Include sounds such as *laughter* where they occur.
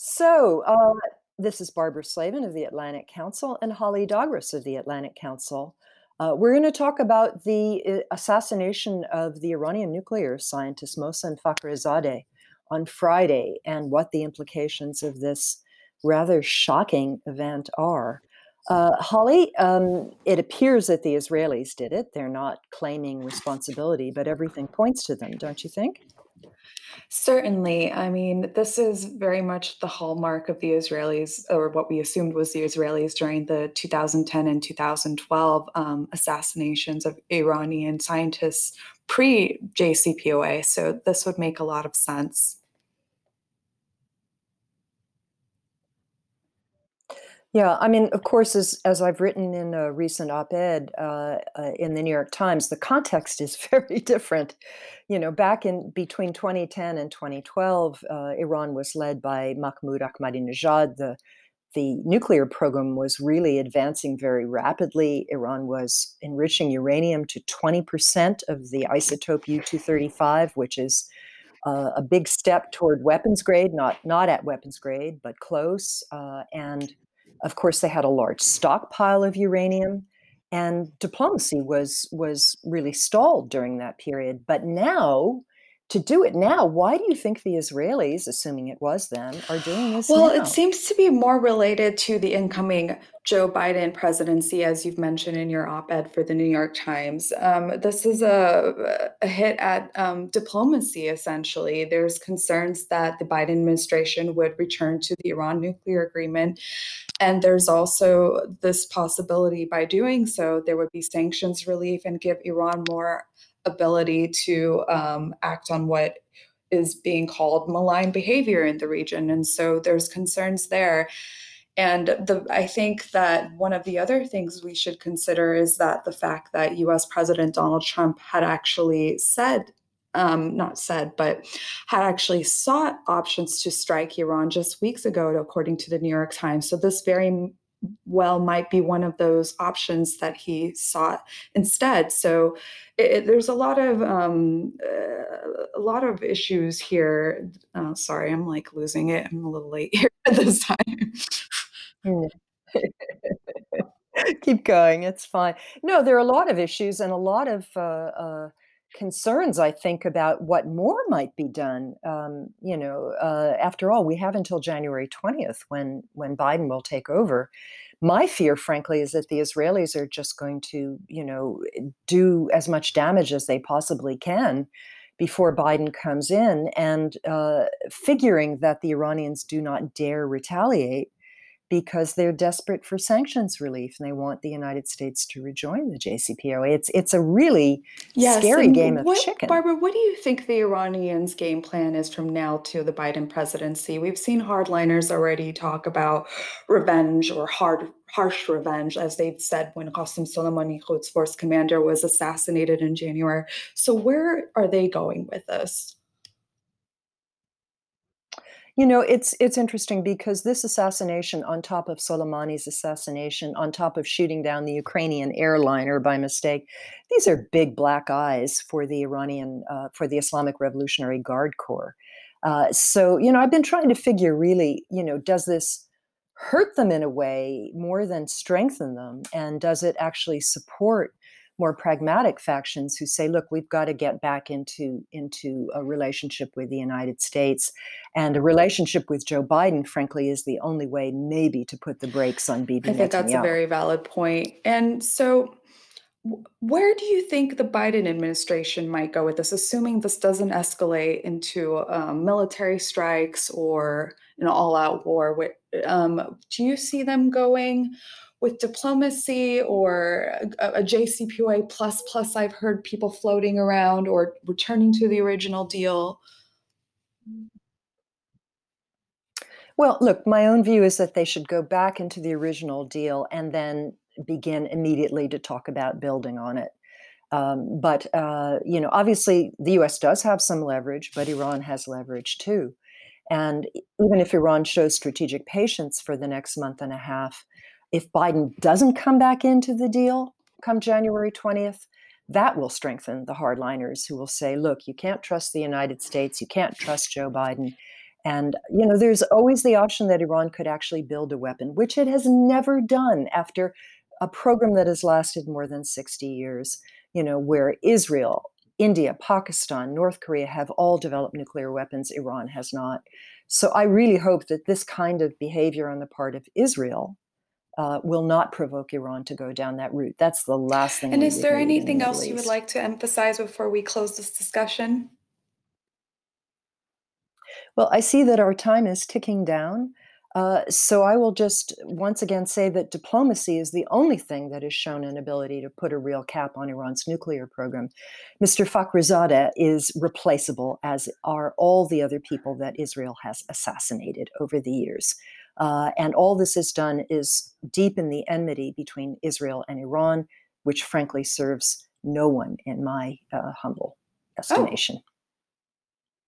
So, uh, this is Barbara Slavin of the Atlantic Council and Holly Dagres of the Atlantic Council. Uh, we're going to talk about the uh, assassination of the Iranian nuclear scientist Mohsen Fakhrizadeh on Friday and what the implications of this rather shocking event are. Uh, Holly, um, it appears that the Israelis did it. They're not claiming responsibility, but everything points to them, don't you think? Certainly. I mean, this is very much the hallmark of the Israelis, or what we assumed was the Israelis during the 2010 and 2012 um, assassinations of Iranian scientists pre JCPOA. So this would make a lot of sense. Yeah, I mean, of course, as as I've written in a recent op-ed uh, uh, in the New York Times, the context is *laughs* very different. You know, back in between 2010 and 2012, uh, Iran was led by Mahmoud Ahmadinejad. The the nuclear program was really advancing very rapidly. Iran was enriching uranium to 20% of the isotope U-235, which is uh, a big step toward weapons grade, not not at weapons grade, but close. Uh, and of course, they had a large stockpile of uranium, and diplomacy was was really stalled during that period. But now, to do it now, why do you think the Israelis, assuming it was them, are doing this Well, it seems to be more related to the incoming Joe Biden presidency, as you've mentioned in your op-ed for the New York Times. Um, this is a, a hit at um, diplomacy, essentially. There's concerns that the Biden administration would return to the Iran nuclear agreement. And there's also this possibility by doing so, there would be sanctions relief and give Iran more ability to um, act on what is being called malign behavior in the region. And so there's concerns there. And the, I think that one of the other things we should consider is that the fact that US President Donald Trump had actually said, um, not said, but had actually sought options to strike Iran just weeks ago, according to the New York Times. So this very well might be one of those options that he sought instead. So it, there's a lot of um, uh, a lot of issues here. Uh, sorry, I'm like losing it. I'm a little late *laughs* here at this time. *laughs* Keep going, it's fine. No, there are a lot of issues and a lot of, uh, uh, concerns, I think, about what more might be done. Um, you know, uh, after all, we have until January 20th when when Biden will take over. My fear, frankly, is that the Israelis are just going to, you know, do as much damage as they possibly can before Biden comes in, and uh, figuring that the Iranians do not dare retaliate because they're desperate for sanctions relief and they want the United States to rejoin the JCPOA. It's it's a really Yes, scary game of what, chicken. Barbara, what do you think the Iranians' game plan is from now to the Biden presidency? We've seen hardliners already talk about revenge or hard, harsh revenge, as they've said when Qasem Soleimani, Quds Force commander, was assassinated in January. So where are they going with this? You know, it's it's interesting because this assassination on top of Soleimani's assassination, on top of shooting down the Ukrainian airliner by mistake, these are big black eyes for the Iranian, uh, for the Islamic Revolutionary Guard Corps. Uh, so, you know, I've been trying to figure really, you know, does this hurt them in a way more than strengthen them? And does it actually support more pragmatic factions who say, look, we've got to get back into, into a relationship with the United States. And a relationship with Joe Biden, frankly, is the only way maybe to put the brakes on Bibi I think that's a very valid point. And so Where do you think the Biden administration might go with this, assuming this doesn't escalate into um, military strikes or an all-out war? Um, do you see them going with diplomacy or a, JCPOA plus plus? I've heard people floating around or returning to the original deal. Well, look, my own view is that they should go back into the original deal and then begin immediately to talk about building on it. Um, but uh, you know, obviously, the U.S. does have some leverage, but Iran has leverage too. And even if Iran shows strategic patience for the next month and a half, if Biden doesn't come back into the deal come January 20th, that will strengthen the hardliners who will say, look, you can't trust the United States, you can't trust Joe Biden. And, you know, there's always the option that Iran could actually build a weapon, which it has never done after a program that has lasted more than 60 years, you know, where Israel, India, Pakistan, North Korea have all developed nuclear weapons, Iran has not. So I really hope that this kind of behavior on the part of Israel uh, will not provoke Iran to go down that route. That's the last thing And is there the anything else you would like to emphasize before we close this discussion? Well, I see that our time is ticking down. Uh, so I will just once again say that diplomacy is the only thing that has shown an ability to put a real cap on Iran's nuclear program. Mr. Fakhrizadeh is replaceable, as are all the other people that Israel has assassinated over the years. Uh, and all this has done is deepen the enmity between Israel and Iran, which frankly serves no one in my uh, humble Oh, estimation.